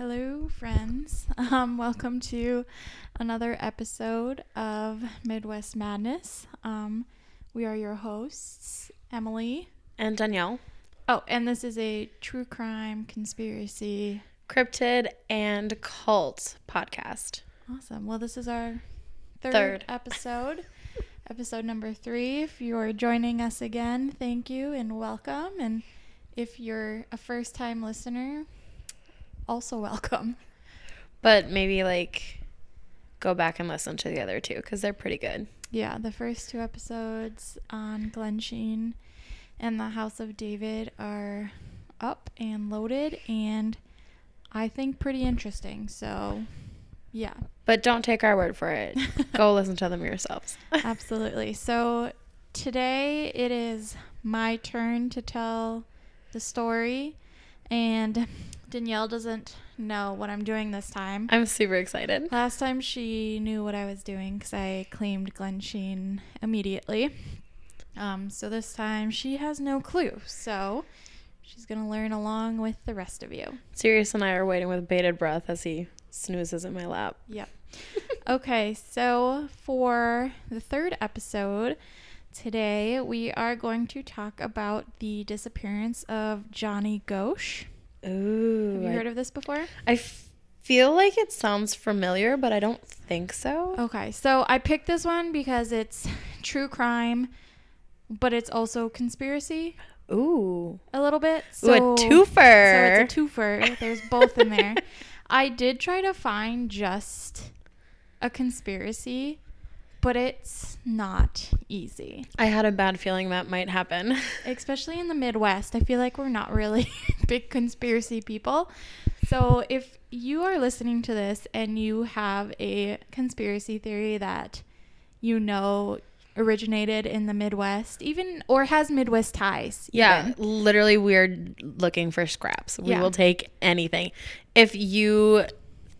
Hello, friends. Um, welcome to another episode of Midwest Madness. Um, we are your hosts, Emily. And Danielle. Oh, and this is a true crime conspiracy. Cryptid and cult podcast. Awesome. Well, this is our third, Third. episode, episode number three. If you are joining us again, thank you and welcome. And if you're a first time listener, also welcome. But maybe like go back and listen to the other two because they're pretty good. Yeah, the first two episodes on Glensheen and the House of David are up and loaded, and I think pretty interesting. So, yeah, But don't take our word for it. go listen to them yourselves. absolutely. So, today it is my turn to tell the story, and Danielle doesn't know what I'm doing this time. I'm super excited. Last time she knew what I was doing because I claimed Glensheen immediately. Um, so this time she has no clue. So she's going to learn along with the rest of you. Sirius and I are waiting with bated breath as he snoozes in my lap. Yep. okay, so for the third episode, today we are going to talk about the disappearance of Johnny Gosch. Ooh. Have you I- heard of this before? I f- feel like it sounds familiar, but I don't think so. Okay, so I picked this one because it's true crime, but it's also conspiracy Ooh. a little bit. Ooh, So, a twofer. So it's a twofer. There's both in there. I did try to find just a conspiracy, but it's not easy. I had a bad feeling that might happen. Especially in the Midwest. I feel like we're not really big conspiracy people. So if you are listening to this and you have a conspiracy theory that you know originated in the Midwest, even or has Midwest ties. Yeah, even. literally, we're looking for scraps. We Yeah. will take anything. If you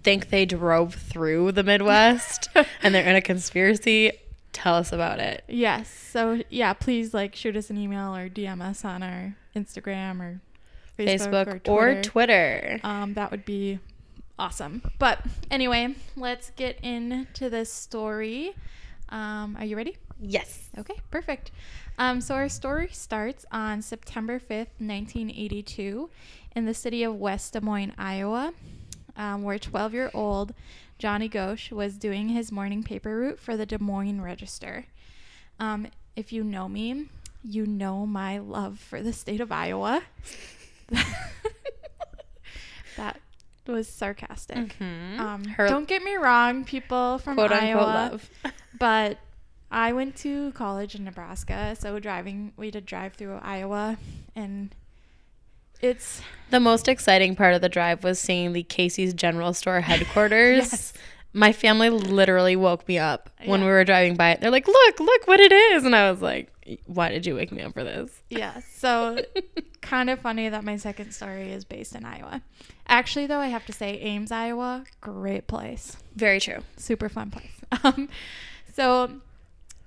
think they drove through the Midwest and they're in a conspiracy, tell us about it. Yes. So yeah, please like shoot us an email or DM us on our Instagram or Facebook, Facebook, or or Twitter. Twitter. um, that would be awesome. But anyway, let's get into this story. Um, are you ready? Yes. Okay, perfect. Um, so our story starts on September 5th, 1982, in the city of West Des Moines, Iowa, um, where 12 year old Johnny Gosch was doing his morning paper route for the Des Moines Register. Um, if you know me, you know my love for the state of Iowa. that was sarcastic. Mhm. Um, don't get me wrong, people from quote Iowa love. but I went to college in Nebraska, so driving we did drive through Iowa and it's The most exciting part of the drive was seeing the Casey's General Store headquarters. Yes. My family literally woke me up when we were driving by it. They're like, "Look, look what it is!" And I was like, "Why did you wake me up for this?" yeah, so kind of funny that my second story is based in Iowa. Actually though, I have to say Ames, Iowa, great place. Very true. Super fun place. Um, so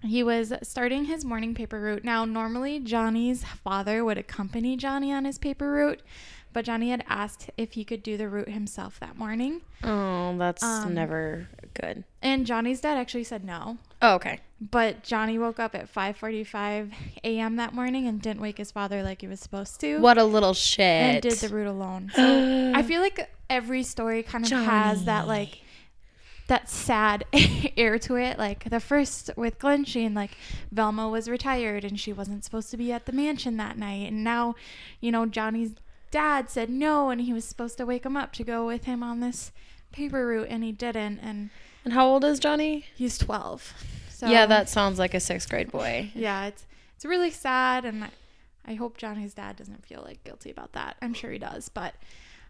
he was starting his morning paper route. Now, normally Johnny's father would accompany Johnny on his paper route, but Johnny had asked if he could do the route himself that morning. Oh, that's Um, never good. And Johnny's dad actually said no. Oh, okay. But Johnny woke up at 5:45 a.m. that morning and didn't wake his father like he was supposed to. What a little shit. And did the route alone. So I feel like every story kind of has that like that sad air to it. Like the first with Glensheen, like Velma was retired and she wasn't supposed to be at the mansion that night, and now, you know, Johnny's dad said no, and he was supposed to wake him up to go with him on this paper route, and he didn't, and And how old is Johnny? he's 12. So yeah, that sounds like a sixth grade boy. yeah, it's it's really sad, and I, I hope Johnny's dad doesn't feel like guilty about that. I'm sure he does, but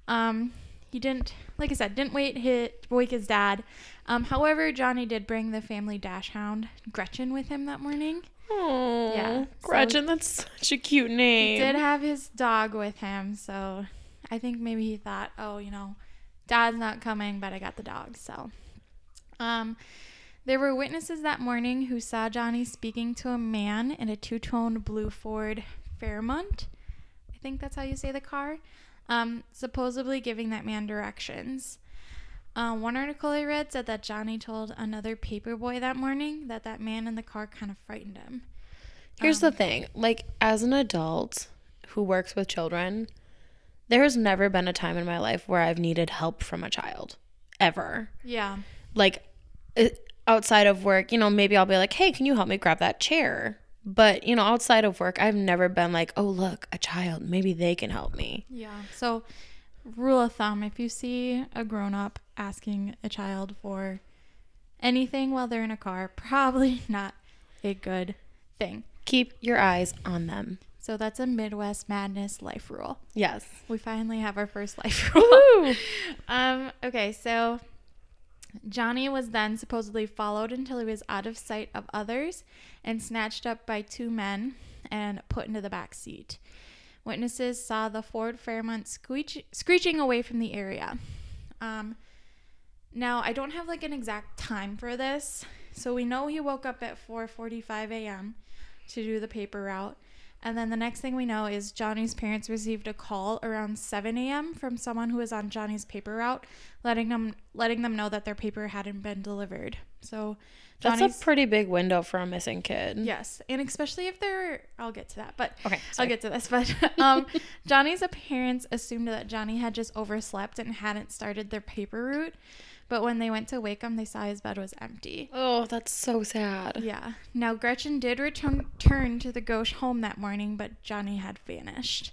um, he didn't, like I said, didn't wait hit his dad. Um, however, Johnny did bring the family dachshund Gretchen with him that morning. Oh, Yeah, so- Gretchen, that's such a cute name. He did have his dog with him, so I think maybe he thought, oh, you know, dad's not coming, but I got the dog. So, um, there were witnesses that morning who saw Johnny speaking to a man in a two-tone blue Ford Fairmont. I think that's how you say the car. Um, supposedly giving that man directions. Uh, one article I read said that Johnny told another paperboy that morning that that man in the car kind of frightened him. Here's the thing like, as an adult who works with children, there has never been a time in my life where I've needed help from a child, ever. Yeah. Like, outside of work, you know, maybe I'll be like, hey, can you help me grab that chair? But, you know, outside of work, I've never been like, oh, look, a child, maybe they can help me. Yeah. So, rule of thumb if you see a grown up asking a child for anything while they're in a car, probably not a good thing. Keep your eyes on them. So, that's a Midwest Madness life rule. Yes. We finally have our first life rule. Um, okay, so Johnny was then supposedly followed until he was out of sight of others and snatched up by two men and put into the back seat. Witnesses saw the Ford Fairmont screech- screeching away from the area. Um, now, I don't have like an exact time for this, so we know he woke up at 4:45 a.m. to do the paper route. And then the next thing we know is Johnny's parents received a call around 7 a.m. from someone who was on Johnny's paper route, letting them letting them know that their paper hadn't been delivered. So Johnny's, That's a pretty big window for a missing kid. yes, and especially if they're I'll get to that, but Okay. I'll get to this. But um, Johnny's parents assumed that Johnny had just overslept and hadn't started their paper route. But when they went to wake him, they saw his bed was empty. Oh, that's so sad. Yeah. Now Gretchen did return turn to the Gosch home that morning, but Johnny had vanished.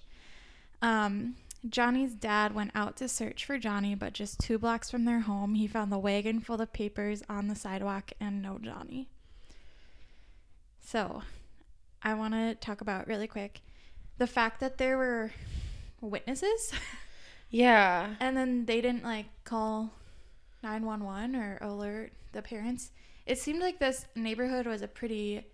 Um, Johnny's dad went out to search for Johnny, but just two blocks from their home, he found the wagon full of papers on the sidewalk and no Johnny. So, I want to talk about really quick the fact that there were witnesses Yeah. and then they didn't like call 911 or alert the parents. It seemed like this neighborhood was a pretty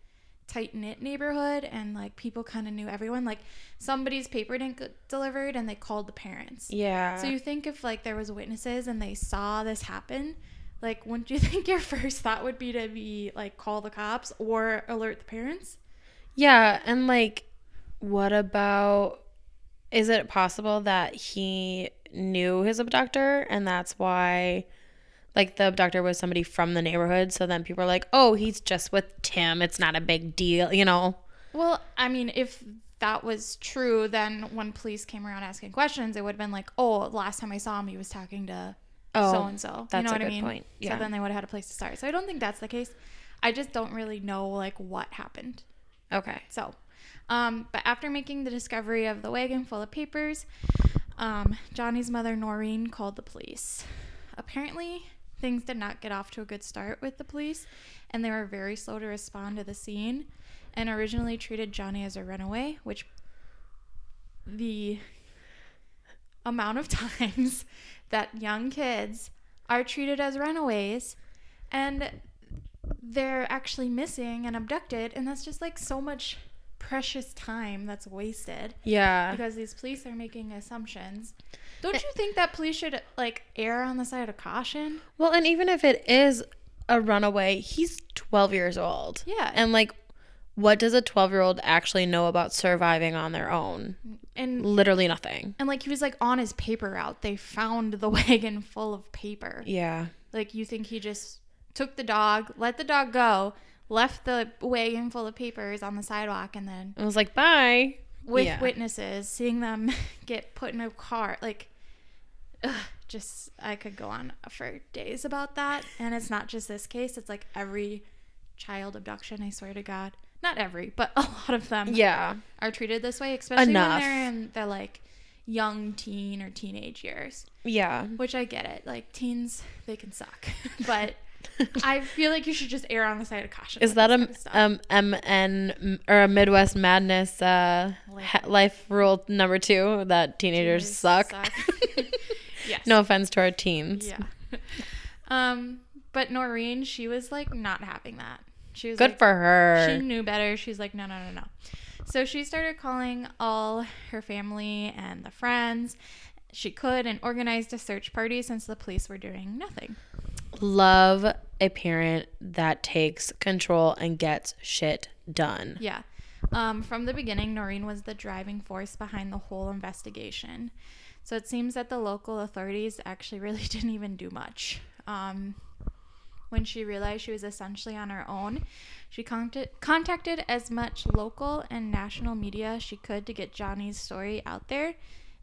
tight knit neighborhood and like people kind of knew everyone. Like somebody's paper didn't get delivered and they called the parents. Yeah. So you think if like there was witnesses and they saw this happen, like wouldn't you think your first thought would be to be like call the cops or alert the parents? Yeah, and like what about is it possible that he knew his abductor and that's why like the abductor was somebody from the neighborhood so then people are like, "Oh, he's just with Tim. It's not a big deal," you know. Well, I mean, if that was true, then when police came around asking questions, it would have been like, oh, last time I saw him, he was talking to so and so. You that's know a what I mean? point. Yeah. So then they would have had a place to start. So I don't think that's the case. I just don't really know like what happened. Okay. So, um, but after making the discovery of the wagon full of papers, um, Johnny's mother Noreen called the police. Apparently, things did not get off to a good start with the police, and they were very slow to respond to the scene, and originally treated Johnny as a runaway, which the amount of times that young kids are treated as runaways and they're actually missing and abducted and that's just like so much precious time that's wasted Yeah. because these police are making assumptions don't you think that police should like err on the side of caution Well, and even if it is a runaway, he's 12 years old. Yeah. And like what does a 12-year-old actually know about surviving on their own? and Literally nothing. and like he was like on his paper route they found the wagon full of paper Yeah. like you think he just took the dog let the dog go left the wagon full of papers on the sidewalk and then I was like, "Bye." With Yeah. witnesses, seeing them get put in a car, like, ugh, just I could go on for days about that. And it's not just this case; it's like every child abduction. I swear to God, not every, but a lot of them Yeah. are treated this way, especially Enough. when they're in the like young teen or teenage years. Yeah. Which I get it, like teens, they can suck, but. I feel like you should just err on the side of caution. Is that a kind of stuff. um MN or a Midwest Madness uh Life life rule number 2 that teenagers Teenagers suck? yes. no offense to our teens. Yeah. Um, but Noreen, she was like not having that. She was Good like, for her. She knew better. She's like, no, no, no, no. So she started calling all her family and the friends she could and organized a search party since the police were doing nothing. Love a parent that takes control and gets shit done. Yeah. Um, from the beginning, Noreen was the driving force behind the whole investigation. So it seems that the local authorities actually really didn't even do much. Um, when she realized she was essentially on her own, she contacted, contacted as much local and national media as she could to get Johnny's story out there.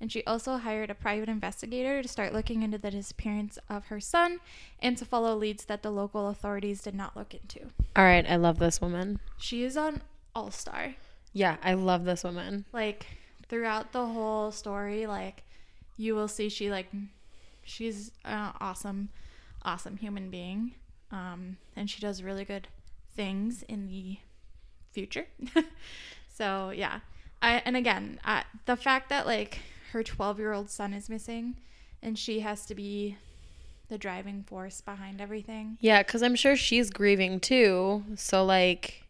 And she also hired a private investigator to start looking into the disappearance of her son and to follow leads that the local authorities did not look into. All right, I love this woman. She is on All Star. Yeah, I love this woman. Like throughout the whole story, like you will see she like she's an awesome, awesome human being. Um, and she does really good things in the future. so yeah, I and again, I, the fact that like her 12 year old son is missing, and she has to be the driving force behind everything. Yeah, because I'm sure she's grieving too. So, like,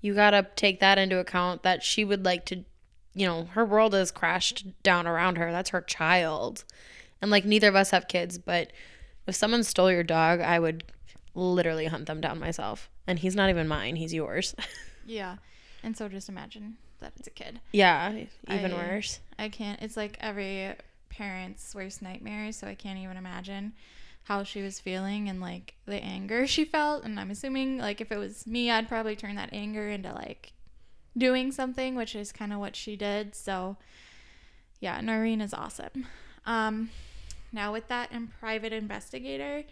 you got to take that into account that she would like to, you know, her world has crashed down around her. That's her child. And, like, neither of us have kids, but if someone stole your dog, I would literally hunt them down myself. And he's not even mine, he's yours. Yeah, and so just imagine that it's a kid. yeah, even I- worse. I can't. It's like every parent's worst nightmare. So I can't even imagine how she was feeling and like the anger she felt. And I'm assuming like if it was me, I'd probably turn that anger into like doing something, which is kind of what she did. So yeah, Noreen is awesome. Um, now with that and private investigator,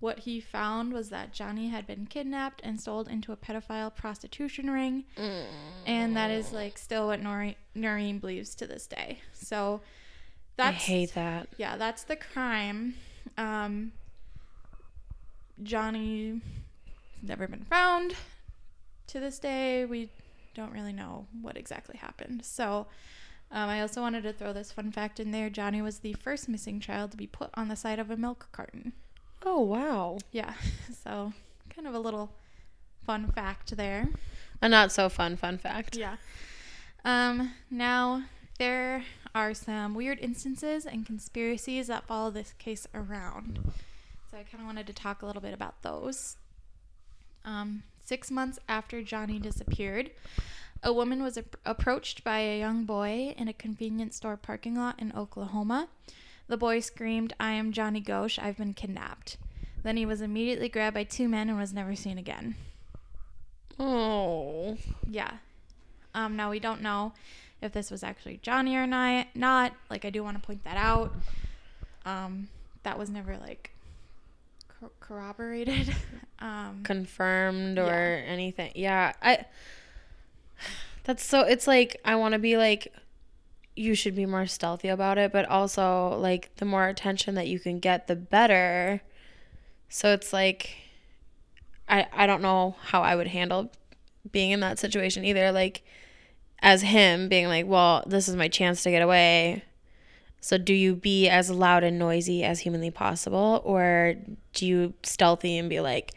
what he found was that Johnny had been kidnapped and sold into a pedophile prostitution ring and that is like still what Noreen, Noreen believes to this day. So I that's hate that. yeah, that's the crime. Um, Johnny never been found to this day. We don't really know what exactly happened. So um, I also wanted to throw this fun fact in there. Johnny was the first missing child to be put on the side of a milk carton. Oh, wow. Yeah, so kind of a little fun fact there. A not so fun fun fact. Yeah. Um, now, there are some weird instances and conspiracies that follow this case around. So I kind of wanted to talk a little bit about those. Um, six months after Johnny disappeared, a woman was ap- approached by a young boy in a convenience store parking lot in Oklahoma. The boy screamed, I am Johnny Gosch, I've been kidnapped. Then he was immediately grabbed by two men and was never seen again. Oh. Yeah. Um, now we don't know if this was actually Johnny or not. Not like I do want to point that out. Um, that was never like cor- corroborated. um, confirmed or Yeah. anything. Yeah, I That's so it's like I want to be like you should be more stealthy about it, but also like the more attention that you can get the better. So it's like I I don't know how I would handle being in that situation either like as him being like, "Well, this is my chance to get away." So do you be as loud and noisy as humanly possible or do you stealthy and be like,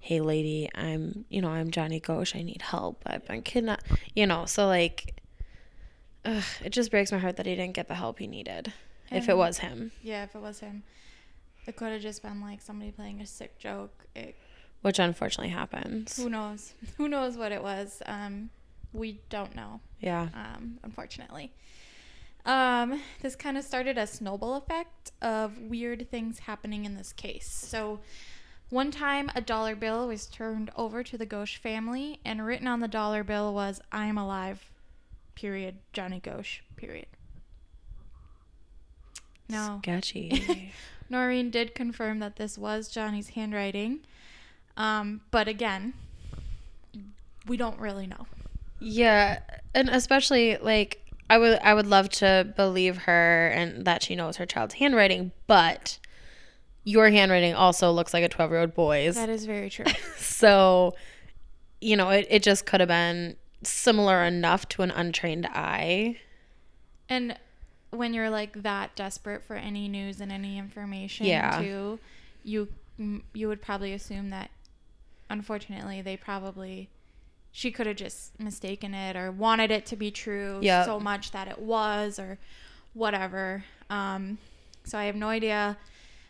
"Hey lady, I'm, you know, I'm Johnny Gosch. I need help. I've been kidnapped." You know, so like ugh, it just breaks my heart that he didn't get the help he needed. if it was him, yeah, if it was him, it could have just been like somebody playing a sick joke. It, which unfortunately happens. who knows? Who knows what it was? Um, we don't know. Yeah. um, unfortunately. Um, this kind of started a snowball effect of weird things happening in this case. So, one time a dollar bill was turned over to the Gosch family, and written on the dollar bill was "I am alive." Period. Johnny Gosch. Period. No. Sketchy. Noreen did confirm that this was Johnny's handwriting, um, but again, we don't really know. Yeah, and especially like I would I would love to believe her and that she knows her child's handwriting, but your handwriting also looks like a 12-year-old boy's. That is very true. so, you know, it, it just could have been similar enough to an untrained eye. And when you're like that desperate for any news and any information Yeah. too, you you would probably assume that unfortunately they probably she could have just mistaken it or wanted it to be true Yep. so much that it was or whatever. Um, so I have no idea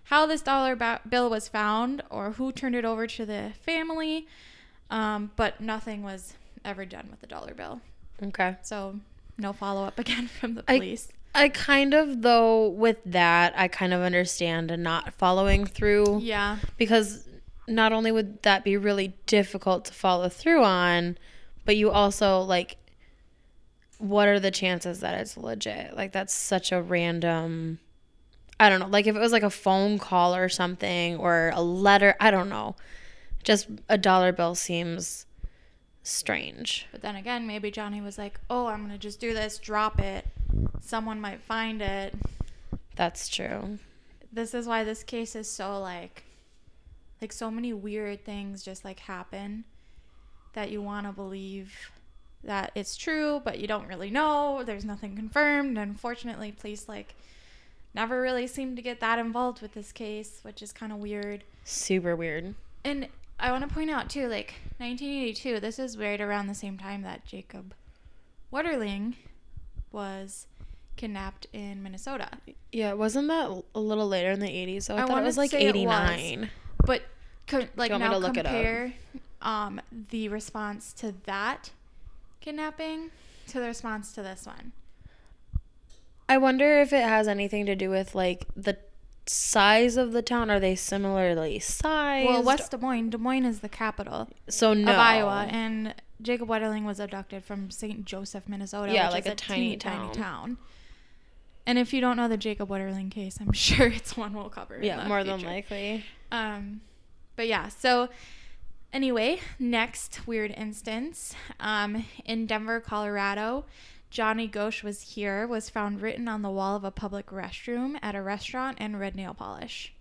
how this dollar ba- bill was found or who turned it over to the family, um, but nothing was ever done with the dollar bill. Okay. So no follow up again from the I- police. I kind of though with that I kind of understand not following through yeah. because not only would that be really difficult to follow through on, but you also like what are the chances that it's legit? Like that's such a random I don't know, like if it was like a phone call or something or a letter, I don't know. Just a dollar bill seems strange. But then again, maybe Johnny was like, "Oh, I'm gonna just do this, drop it. Someone might find it." That's true. This is why this case is so like, like so many weird things just like happen, that you want to believe that it's true, but you don't really know. There's nothing confirmed. And unfortunately, police like never really seem to get that involved with this case, which is kind of weird. Super weird. And I want to point out too, like 1982, this is right around the same time that Jacob Wetterling was kidnapped in Minnesota. Yeah, wasn't that a little later in the 80s? So I, I thought it was like say it was. 89. But co- like you want me now to look it up? compare um, the response to that kidnapping to the response to this one. I wonder if it has anything to do with like the size of the town. Are they similarly sized? Well, West Des Moines, Des Moines is the capital so no. of Iowa, and Jacob Wetterling was abducted from St. Joseph, Minnesota. Yeah, which like is a tiny teeny tiny town. town. And if you don't know the Jacob Wetterling case, I'm sure it's one we'll cover. yeah, more than likely. Um, but yeah, so anyway, next weird instance. Um, in Denver, Colorado, Johnny Gosch was here, was found written on the wall of a public restroom at a restaurant and red nail polish.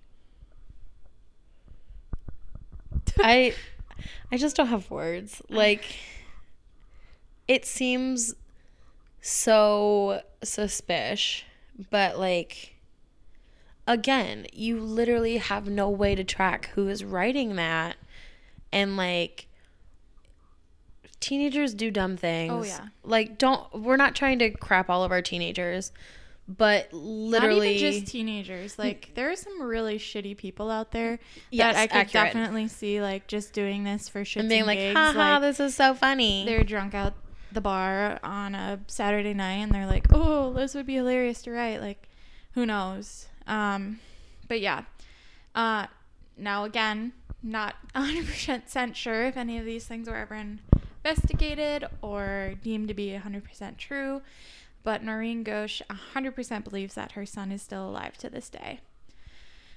I I just don't have words. Like it seems so suspicious, but like again, you literally have no way to track who is writing that and like teenagers do dumb things. Oh, yeah. Like don't we're not trying to crap all of our teenagers, but literally Not even just teenagers. Like there are some really shitty people out there Yes, that I could accurate. definitely see like just doing this for shits and being like, gigs. haha, like, this is so funny. they're drunk out the bar on a Saturday night and they're like, "Oh, this would be hilarious to write." Like, who knows? Um, but yeah. Uh, now again, not 100% sure if any of these things were ever investigated or deemed to be 100% true, but Noreen Gosch 100% believes that her son is still alive to this day.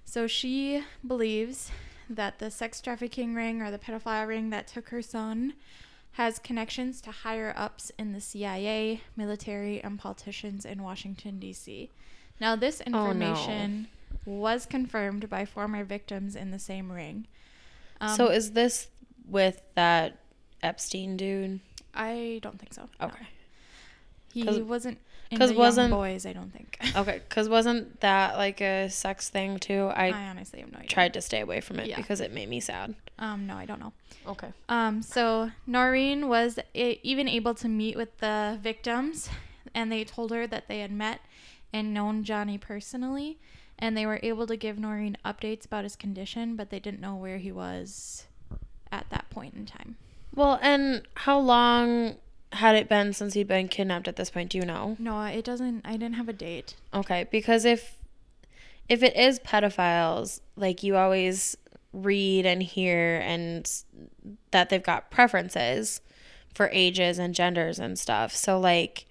So she believes that the sex trafficking ring or the pedophile ring that took her son has connections to higher ups in the CIA, military, and politicians in Washington, D.C. Now, this Oh, no. information was confirmed by former victims in the same ring. Um, so is this with that Epstein dude? I don't think so. no. Okay. He 'Cause- wasn't. 'cause Because wasn't- wasn't boys. I don't think. Okay, because wasn't that like a sex thing too? I, I honestly have no idea. tried to stay away from it Yeah. because it made me sad. Um, no, I don't know. Okay. Um, so Noreen was a- even able to meet with the victims, and they told her that they had met and known Johnny personally, and they were able to give Noreen updates about his condition, but they didn't know where he was at that point in time. Well, and how long had it been since he'd been kidnapped at this point? Do you know? No, it doesn't. I didn't have a date. Okay, because if if it is pedophiles, like you always read and hear and that they've got preferences for ages and genders and stuff. So like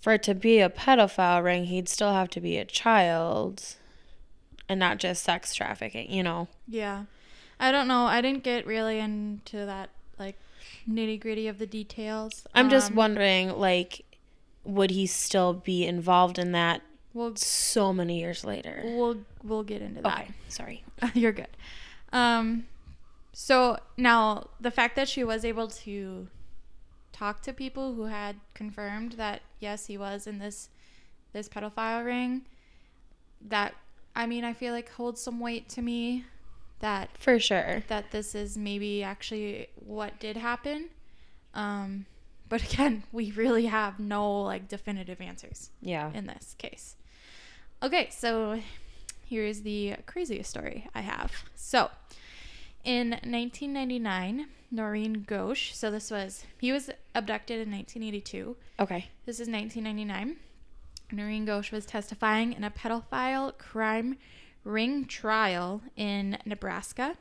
for it to be a pedophile ring, he'd still have to be a child and not just sex trafficking, you know. Yeah, I don't know. I didn't get really into that like nitty gritty of the details. I'm just Um, wondering like would he still be involved in that We'll so many years later? we'll we'll get into that. Okay, sorry. You're good. Um, so now the fact that she was able to talk to people who had confirmed that yes, he was in this this pedophile ring, that I mean, I feel like holds some weight to me that For sure. that this is maybe actually what did happen. Um, but again, we really have no like definitive answers Yeah. in this case. Okay, so here's the craziest story I have. So, in 1999, Noreen Gosch, so this was, he was abducted in 1982. Okay. This is 1999. Noreen Gosch was testifying in a pedophile crime ring trial in Nebraska.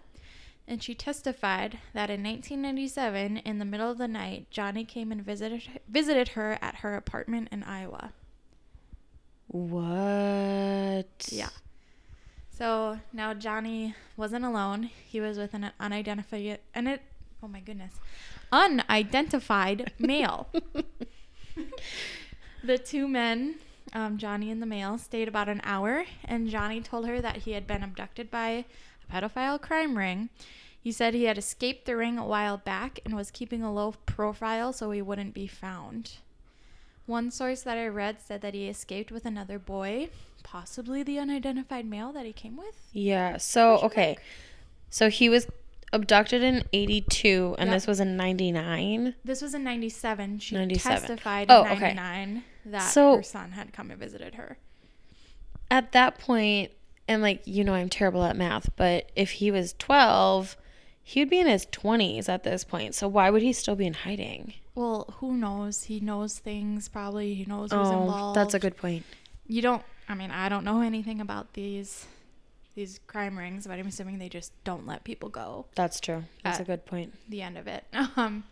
And she testified that in 1997, in the middle of the night, Johnny came and visited visited her at her apartment in Iowa. What? Yeah. So now Johnny wasn't alone. He was with an unidentified and it oh my goodness. Unidentified male. the two men, um, Johnny and the male, stayed about an hour and Johnny told her that he had been abducted by a pedophile crime ring. He said he had escaped the ring a while back and was keeping a low profile so he wouldn't be found. One source that I read said that he escaped with another boy, possibly the unidentified male that he came with. Yeah. So okay. So he was abducted in 82 and Yep. this was in 99. This was in 97. She 97. testified Oh, in okay. 99 that So- her son had come and visited her. At that point, and like you know I'm terrible at math, but if he was 12, he would be in his 20s at this point. So why would he still be in hiding? Well, who knows? He knows things probably. He knows who's Oh, involved. that's a good point. You don't I mean, I don't know anything about these these crime rings, but I'm assuming they just don't let people go. That's true. That's a good point. the end of it. Um,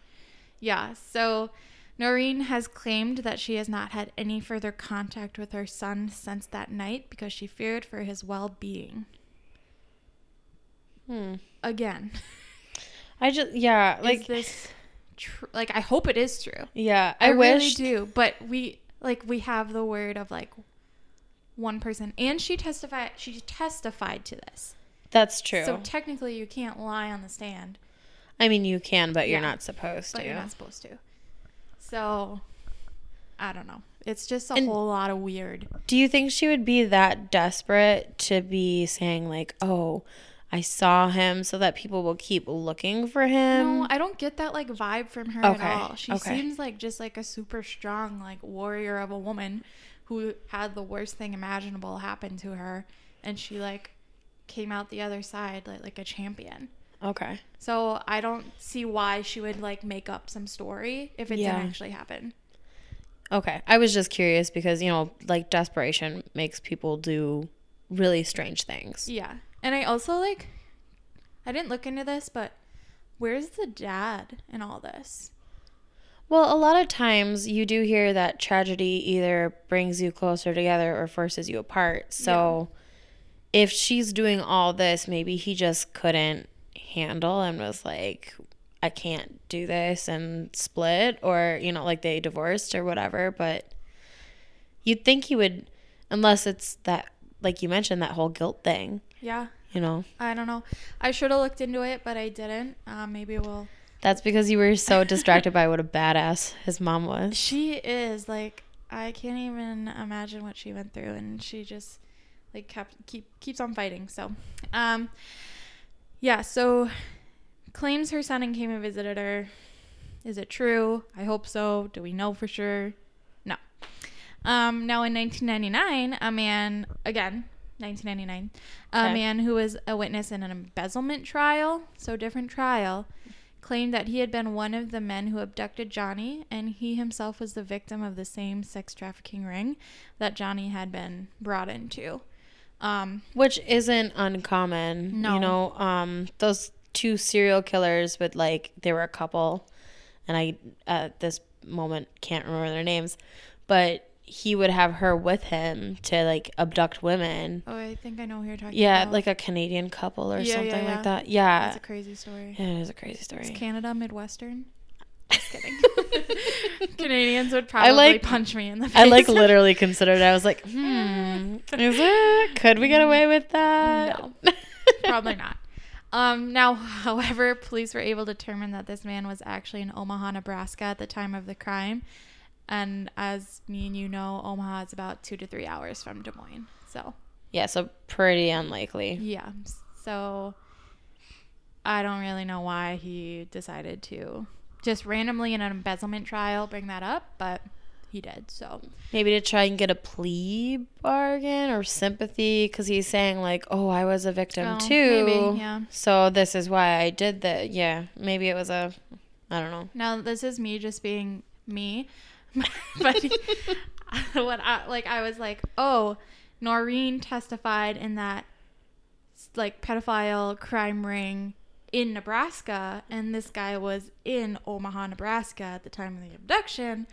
yeah, so Noreen has claimed that she has not had any further contact with her son since that night because she feared for his well being. Hmm. Again, I just yeah, like is this tr- like I hope it is true. yeah, I, I, really do, but we like we have the word of like one person, and she testified. She testified to this, that's true. so technically you can't lie on the stand. I mean, you can, but you're Yeah. not supposed but to. you're not supposed to. So, I don't know. It's just a And- whole lot of weird. Do you think she would be that desperate to be saying like, "Oh, I saw him," so that people will keep looking for him? No, I don't get that like vibe from her Okay, at all. She okay. seems like just like a super strong like warrior of a woman who had the worst thing imaginable happen to her, and she like came out the other side like like a champion. okay. So I don't see why she would like make up some story if it Yeah. didn't actually happen. Okay. I was just curious because, you know, like desperation makes people do really strange things. Yeah. And I also like I didn't look into this, but where's the dad in all this? Well, a lot of times you do hear that tragedy either brings you closer together or forces you apart. So if she's doing all this, maybe he just couldn't handle and was like, I can't do this and split or, you know, like they divorced or whatever. But you'd think he would, unless it's that, like you mentioned, that whole guilt thing, Yeah. you know? I don't know. I should have looked into it, but I didn't. Um, maybe we'll. That's because you were so distracted by what a badass his mom was. She is like I can't even imagine what she went through, and she just like kept keep keeps on fighting. So, um, yeah. So claims her son and came and visited her. Is it true? I hope so. Do we know for sure? No. Um, now in 1999, a man again. 1999, a Okay. man who was a witness in an embezzlement trial, so different trial, claimed that he had been one of the men who abducted Johnny, and he himself was the victim of the same sex trafficking ring that Johnny had been brought into. Um, Which isn't uncommon. No. You know, um, those two serial killers with like they were a couple and I at this moment can't remember their names, but he would have her with him to like abduct women. oh, I think I know who you're talking about. Yeah, about. like a Canadian couple or Yeah, yeah, something yeah. like that. Yeah. That's a crazy story. yeah, it is a crazy Is story. Canada Midwestern? Just kidding. Canadians would probably like- punch me in the face. I like literally considered it. I was like, hmm, is it? Could we get away with that? No. Probably not. Um, now, however, police were able to determine that this man was actually in Omaha, Nebraska at the time of the crime. And as me and you know, Omaha is about two to three hours from Des Moines. So, yeah, so pretty unlikely. yeah. So, I don't really know why he decided to just randomly in an embezzlement trial bring that up, but he did. So, Maybe to try and get a plea bargain or sympathy because he's saying, like, oh, I was a victim Oh, too. maybe, yeah. So this is why I did that. Yeah, maybe it was a I don't know. Now this is me just being me, but what I like I was like, oh, Noreen testified in that like pedophile crime ring in Nebraska, and this guy was in Omaha, Nebraska at the time of the abduction.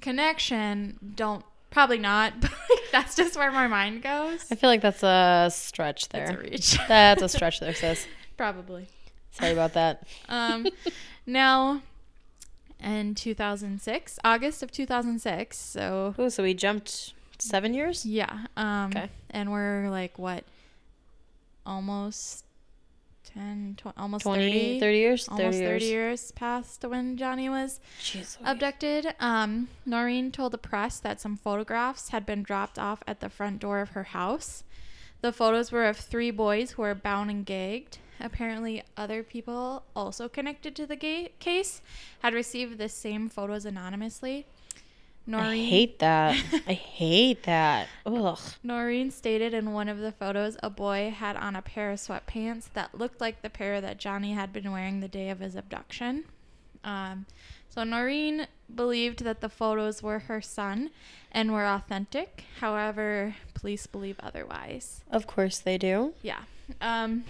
Connection, don't probably not, but that's just where my mind goes. I feel like that's a stretch there. That's a reach. That's a stretch there, sis. probably. Sorry about that. Um, now, in 2006, August of 2006, so Oh, so we jumped seven years? yeah, um, Okay. and we're like what, almost 10, tw- almost 20, 30, 30 years? almost 30 30 years. years past when Johnny was Jeez, abducted. Um, Noreen told the press that some photographs had been dropped off at the front door of her house. The photos were of three boys who were bound and gagged. Apparently, other people also connected to the ga- case had received the same photos anonymously. Noreen, I hate that. I hate that. Ugh. Noreen stated in one of the photos a boy had on a pair of sweatpants that looked like the pair that Johnny had been wearing the day of his abduction. Um, so Noreen believed that the photos were her son and were authentic. However, police believe otherwise. Of course they do. Yeah. Um,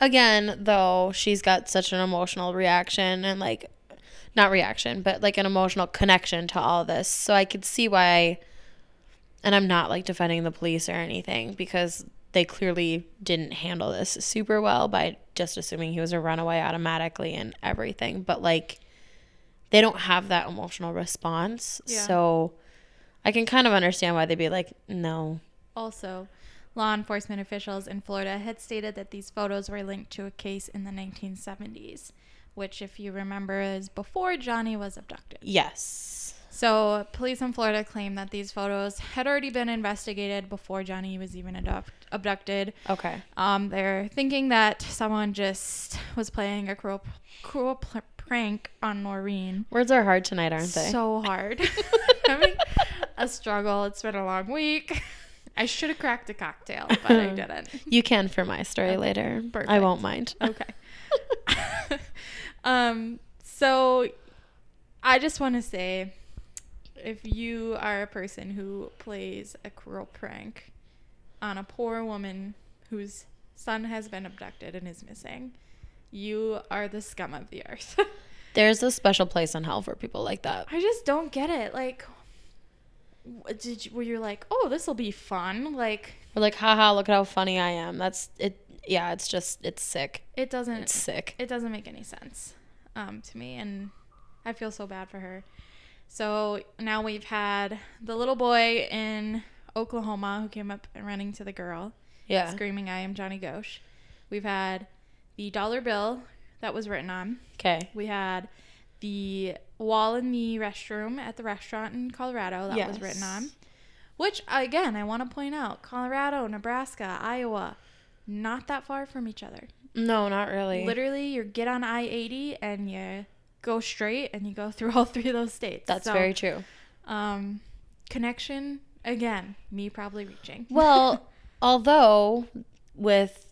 Again, though, she's got such an emotional reaction and like not reaction, but like an emotional connection to all this. So I could see why and I'm not like defending the police or anything because they clearly didn't handle this super well by just assuming he was a runaway automatically and everything. But like they don't have that emotional response. Yeah. So I can kind of understand why they'd be like, no. also, law enforcement officials in Florida had stated that these photos were linked to a case in the 1970s, which, if you remember, is before Johnny was abducted. Yes. So, police in Florida claim that these photos had already been investigated before Johnny was even abduct- abducted. Okay. Um, they're thinking that someone just was playing a cruel, cruel pl- prank on Noreen. Words are hard tonight, aren't they? So hard. Having a struggle. It's been a long week. I should have cracked a cocktail, but I didn't. You can for my story Okay, later. I won't mind. Okay. um, so I just want to say if you are a person who plays a cruel prank on a poor woman whose son has been abducted and is missing, you are the scum of the earth. There's a special place in hell for people like that. I just don't get it. Like, did you, were you like, oh, this will be fun? Like, We're like, haha, look at how funny I am. That's it. Yeah, it's just, it's sick. it doesn't. It's sick. it doesn't make any sense um, to me and i feel so bad for her so now we've had the little boy in oklahoma who came up and running to the girl Yeah. screaming i am johnny gosch we've had the dollar bill that was written on Okay. we had the wall in the restroom at the restaurant in colorado that was written on which again i want to point out colorado nebraska iowa not that far from each other No, not really. Literally, you get on I eighty and you go straight, and you go through all three of those states. That's So, very true. Um, connection again. Me probably reaching. Well, although with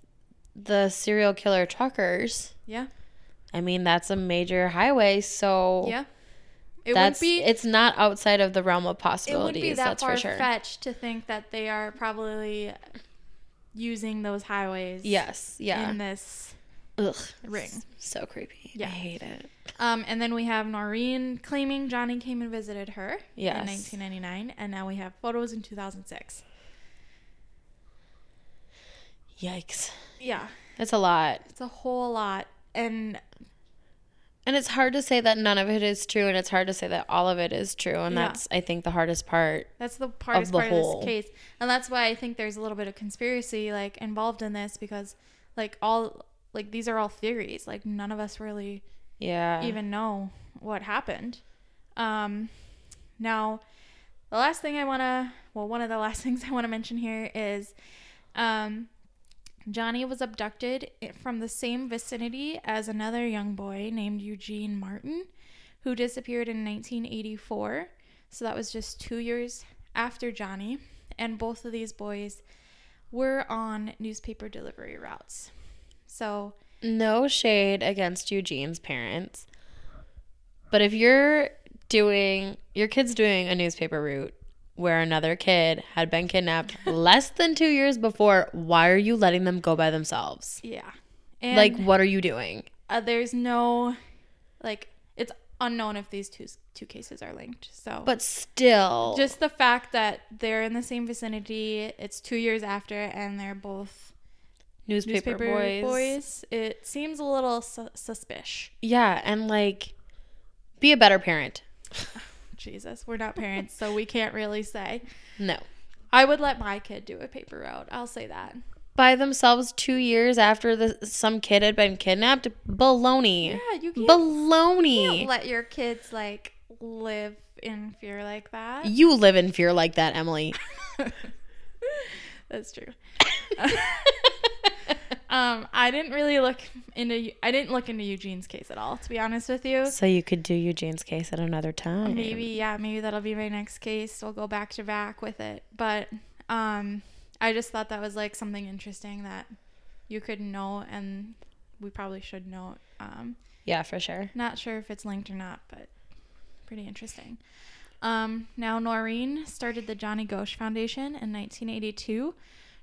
the serial killer truckers, yeah, I mean, that's a major highway. So yeah. It that's, be. it's not outside of the realm of possibilities. it possibilities. be that that's far for sure. fetched to think that they are probably using those highways. Yes. Yeah. In this Ugh. ring. So creepy. Yeah. I hate it. Um, and then we have Noreen claiming Johnny came and visited her Yes. in 1999, and now we have photos in 2006. Yikes. Yeah, It's a lot. it's a whole lot, and And it's hard to say that none of it is true, and it's hard to say that all of it is true. And Yeah. that's, I think, the hardest part. That's the hardest the part whole. of this case, and that's why I think there's a little bit of conspiracy like involved in this because, like all like these are all theories. Like none of us really Yeah. even know what happened. Um, now, the last thing I want to well, one of the last things I want to mention here is, um, Johnny was abducted from the same vicinity as another young boy named Eugene Martin, who disappeared in 1984. So that was just two years after Johnny. And both of these boys were on newspaper delivery routes. So, no shade against Eugene's parents. But if you're doing your kid's doing a newspaper route where another kid had been kidnapped less than two years before, why are you letting them go by themselves? Yeah. And like, what are you doing? uh, there's no like it's unknown if these two two cases are linked. So But still, just the fact that they're in the same vicinity, it's 2 years after and they're both newspaper, newspaper boys. boys, it seems a little su- suspicious. Yeah, and like, be a better parent. Jesus, we're not parents, so we can't really say. No. I would let my kid do a paper route. I'll say that. By themselves two years after the some kid had been kidnapped? Baloney. Yeah, you can't, Baloney. can't let your kids like live in fear like that. You live in fear like that, Emily. That's true. um, I didn't really look into I didn't look into Eugene's case at all, to be honest with you. so you could do Eugene's case at another time. Maybe yeah, maybe that'll be my next case. We'll go back to back with it. But um, I just thought that was like something interesting that you could know, and we probably should know. Um, Yeah, for sure. not sure if it's linked or not, but pretty interesting. Um, now, Noreen started the Johnny Gosch Foundation in 1982,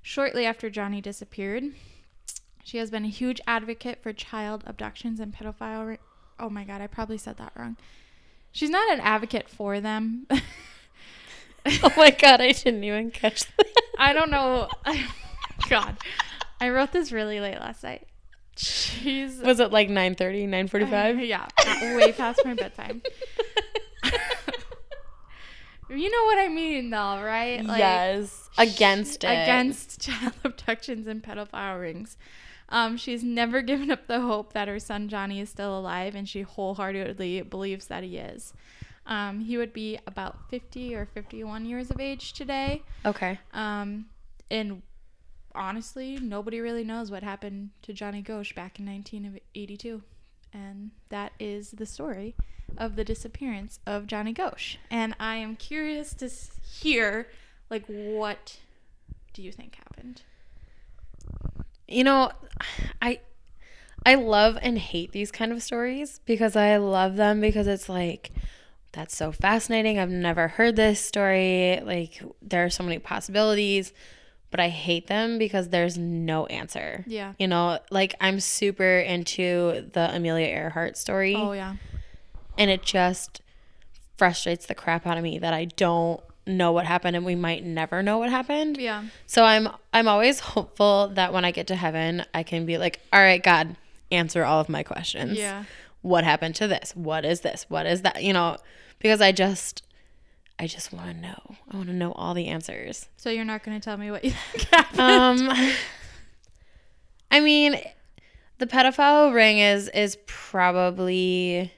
shortly after Johnny disappeared. She has been a huge advocate for child abductions and pedophile. Oh my god, I probably said that wrong. She's not an advocate for them. Oh my god, I didn't even catch that. I don't know. Oh god, I wrote this really late last night. She's Was it like 9:30, 9:45? Uh, yeah, way past my bedtime. you know what I mean, though, right? yes. Against it. against child abductions and pedophile rings. Um, she's never given up the hope that her son Johnny is still alive, and she wholeheartedly believes that he is. Um, he would be about 50 or 51 years of age today. Okay. Um, and honestly, nobody really knows what happened to Johnny Gosch back in 1982. And that is the story of the disappearance of Johnny Gosch. And I am curious to hear, like, what do you think happened? You know, I love and hate these kind of stories because I love them because it's like that's so fascinating. I've never heard this story. Like there are so many possibilities, but I hate them because there's no answer. Yeah. You know, like I'm super into the Amelia Earhart story Oh, yeah. and it just frustrates the crap out of me that I don't know what happened and we might never know what happened. Yeah. So I'm I'm always hopeful that when I get to heaven, I can be like, "All right, God, answer all of my questions. Yeah. What happened to this? What is this? What is that? You know, because I just I just want to know. I want to know all the answers. So you're not going to tell me what you think happened? Um I mean, the pedophile ring is is probably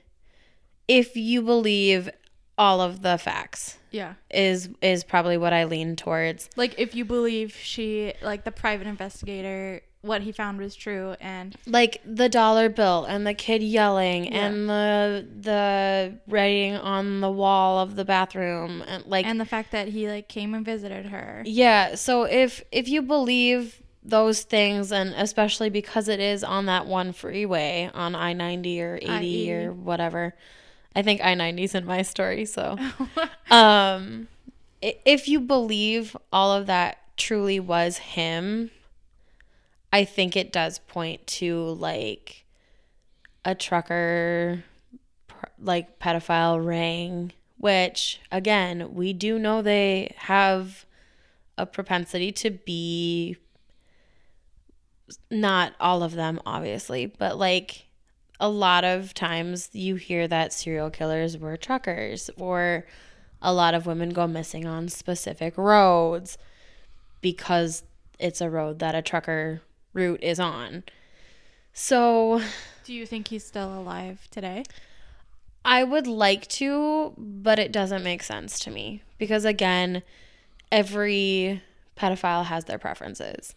if you believe all of the facts yeah. is is probably what I lean towards. Like, if you believe she, like, the private investigator, what he found was true, and like the dollar bill and the kid yelling Yeah. and the the writing on the wall of the bathroom and like and the fact that he, like, came and visited her. yeah so if if you believe those things and especially because it is on that one freeway on I-90 or 80 I-80. or whatever I think I-90 is in my story so um if you believe all of that truly was him i think it does point to like a trucker like pedophile ring which again we do know they have a propensity to be not all of them obviously but like a lot of times you hear that serial killers were truckers or a lot of women go missing on specific roads because it's a road that a trucker route is on. So Do you think he's still alive today? I would like to, but it doesn't make sense to me because again, every pedophile has their preferences.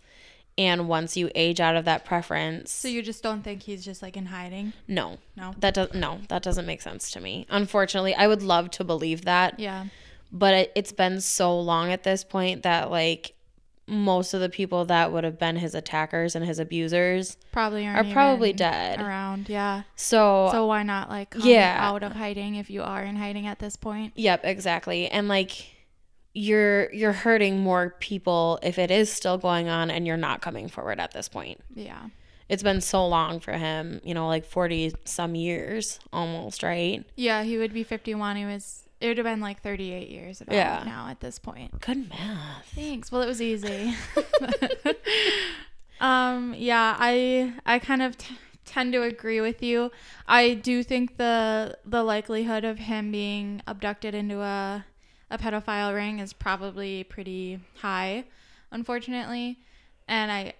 And once you age out of that preference, So you just don't think he's just like in hiding? no. No. That does no, that doesn't make sense to me. Unfortunately, I would love to believe that, Yeah. but it, it's been so long at this point that like most of the people that would have been his attackers and his abusers Probably aren't are probably dead. around. Yeah. So, So why not like come Yeah. out of hiding if you are in hiding at this point? yep, exactly. And like you're you're hurting more people if it is still going on and you're not coming forward at this point. Yeah. It's been so long for him, you know, like 40 some years almost, right? Yeah, he would be 51. He was it would have been like 38 years about Yeah. now at this point. Good math. Thanks. Well, it was easy. um, yeah, I I kind of t- tend to agree with you. I do think the the likelihood of him being abducted into a a pedophile ring is probably pretty high, unfortunately. And I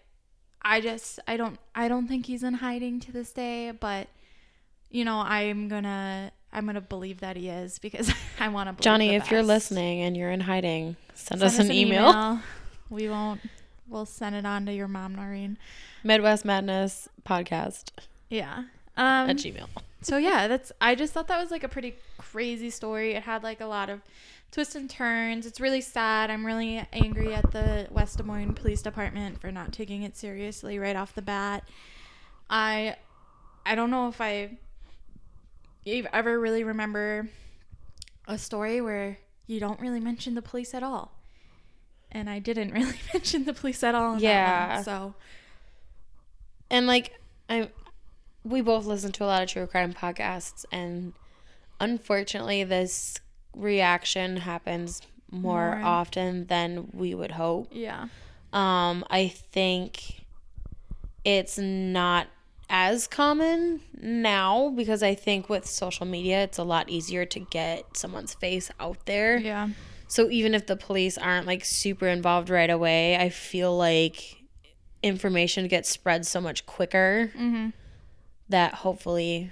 I just I don't I don't think he's in hiding to this day, but you know, I'm gonna I'm gonna believe that he is because I want to believe Johnny, if you're listening and you're in hiding, send, us, an, email. We won't. We'll send it on to your mom, Noreen. Midwest Madness podcast Yeah. Um. at Gmail. so yeah, that's. I just thought that was like a pretty crazy story. It had like a lot of twists and turns. It's really sad. I'm really angry at the West Des Moines Police Department for not taking it seriously right off the bat. I, I don't know if I, you ever really remember a story where you don't really mention the police at all. And I didn't really mention the police at all in that Yeah. one. So And like I we both listen to a lot of true crime podcasts and unfortunately this reaction happens more, More. often than we would hope. yeah. Um I think it's not as common now because I think with social media it's a lot easier to get someone's face out there. Yeah. So even if the police aren't like super involved right away, I feel like information gets spread so much quicker Mm-hmm. that hopefully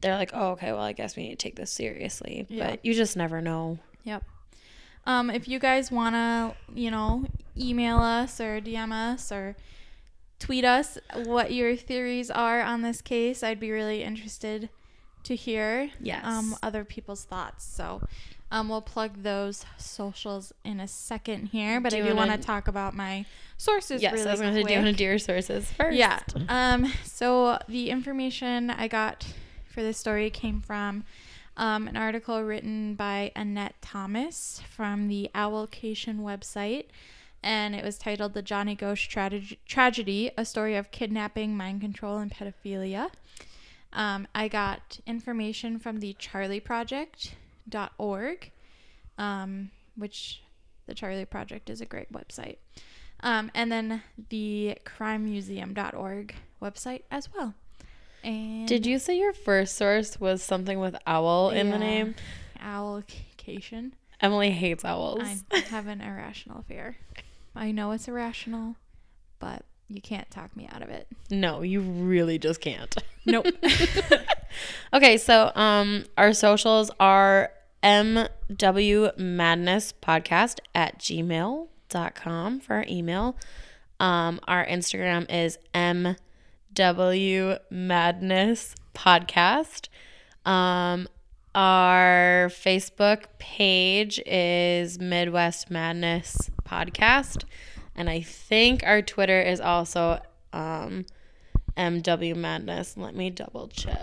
they're like, oh, okay, well, I guess we need to take this seriously. Yeah. But you just never know. Yep. Um, if you guys want to, you know, email us or DM us or tweet us what your theories are on this case, I'd be really interested to hear Yes. um, other people's thoughts. So um, we'll plug those socials in a second here. But Do I you do want wanna- talk about my sources yes, really I was going to do you want to do your sources first? Yeah. Um, so the information I got for this story came from um, an article written by Annette Thomas from the Owlcation website. And it was titled The Johnny Gosch Trage- Tragedy A Story of Kidnapping, Mind Control, and Pedophilia. Um, I got information from the charleyproject.org, um, which the Charley Project is a great website. Um, and then the crimemuseum.org website as well. And Did you say your first source was something with owl in the name? Owlcation. Emily hates owls. I have an irrational fear. I know it's irrational, but you can't talk me out of it. no, you really just can't. Nope. Okay, so um our socials are MW Madness Podcast at gmail.com for our email. Um our Instagram is MW Madness Podcast. Um our Facebook page is Midwest Madness Podcast. And I think our Twitter is also um MW Madness. Let me double check.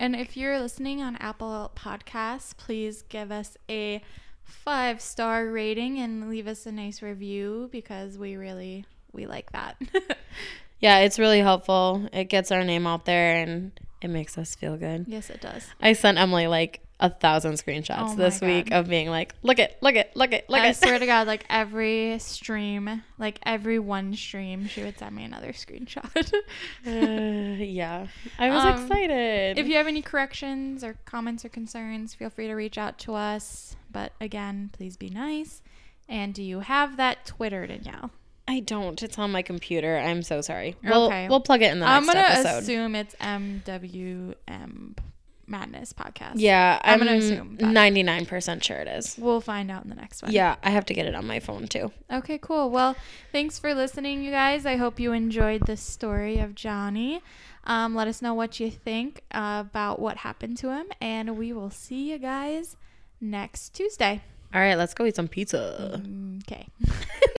and if you're listening on Apple Podcasts, please give us a five star rating and leave us a nice review because we really we like that. Yeah, it's really helpful. It gets our name out there and it makes us feel good. yes, it does. I sent Emily like a thousand screenshots Oh this week of being like, look it, look it, look it, look I it. swear to God, like every stream, like every one stream, she would send me another screenshot. Uh, yeah, I was Um, excited. if you have any corrections or comments or concerns, feel free to reach out to us. But again, please be nice. And do you have that Twitter, Danielle? I don't. It's on my computer. I'm so sorry. We'll Okay. we'll plug it in the next episode. I'm gonna assume it's MWM Madness Podcast. yeah, I'm I'm, gonna assume that. 99% sure it is. We'll find out in the next one. Yeah, I have to get it on my phone too. Okay, cool. Well, thanks for listening, you guys. I hope you enjoyed the story of Johnny. Um, let us know what you think uh, about what happened to him, and we will see you guys next Tuesday. All right, let's go eat some pizza. Okay.